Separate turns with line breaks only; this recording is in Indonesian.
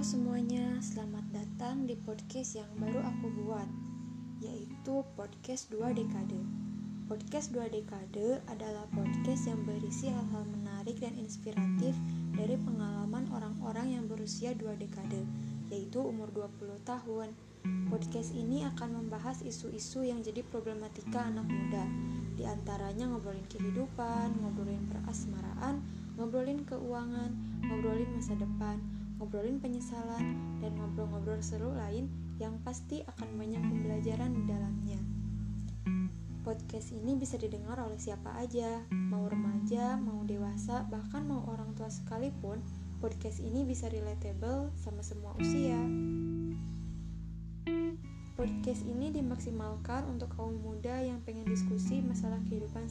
Semuanya, selamat datang di podcast yang baru aku buat, yaitu podcast 2 dekade. Podcast 2 dekade adalah podcast yang berisi hal-hal menarik dan inspiratif dari pengalaman orang-orang yang berusia 2 dekade, yaitu umur 20 tahun. Podcast ini akan membahas isu-isu yang jadi problematika anak muda, di antaranya ngobrolin kehidupan, ngobrolin perasmaraan, ngobrolin keuangan, ngobrolin masa depan, ngobrolin penyesalan, dan ngobrol-ngobrol seru lain yang pasti akan banyak pembelajaran di dalamnya. Podcast ini bisa didengar oleh siapa aja, mau remaja, mau dewasa, bahkan mau orang tua sekalipun, podcast ini bisa relatable sama semua usia. Podcast ini dimaksimalkan untuk kaum muda yang pengen diskusi masalah kehidupan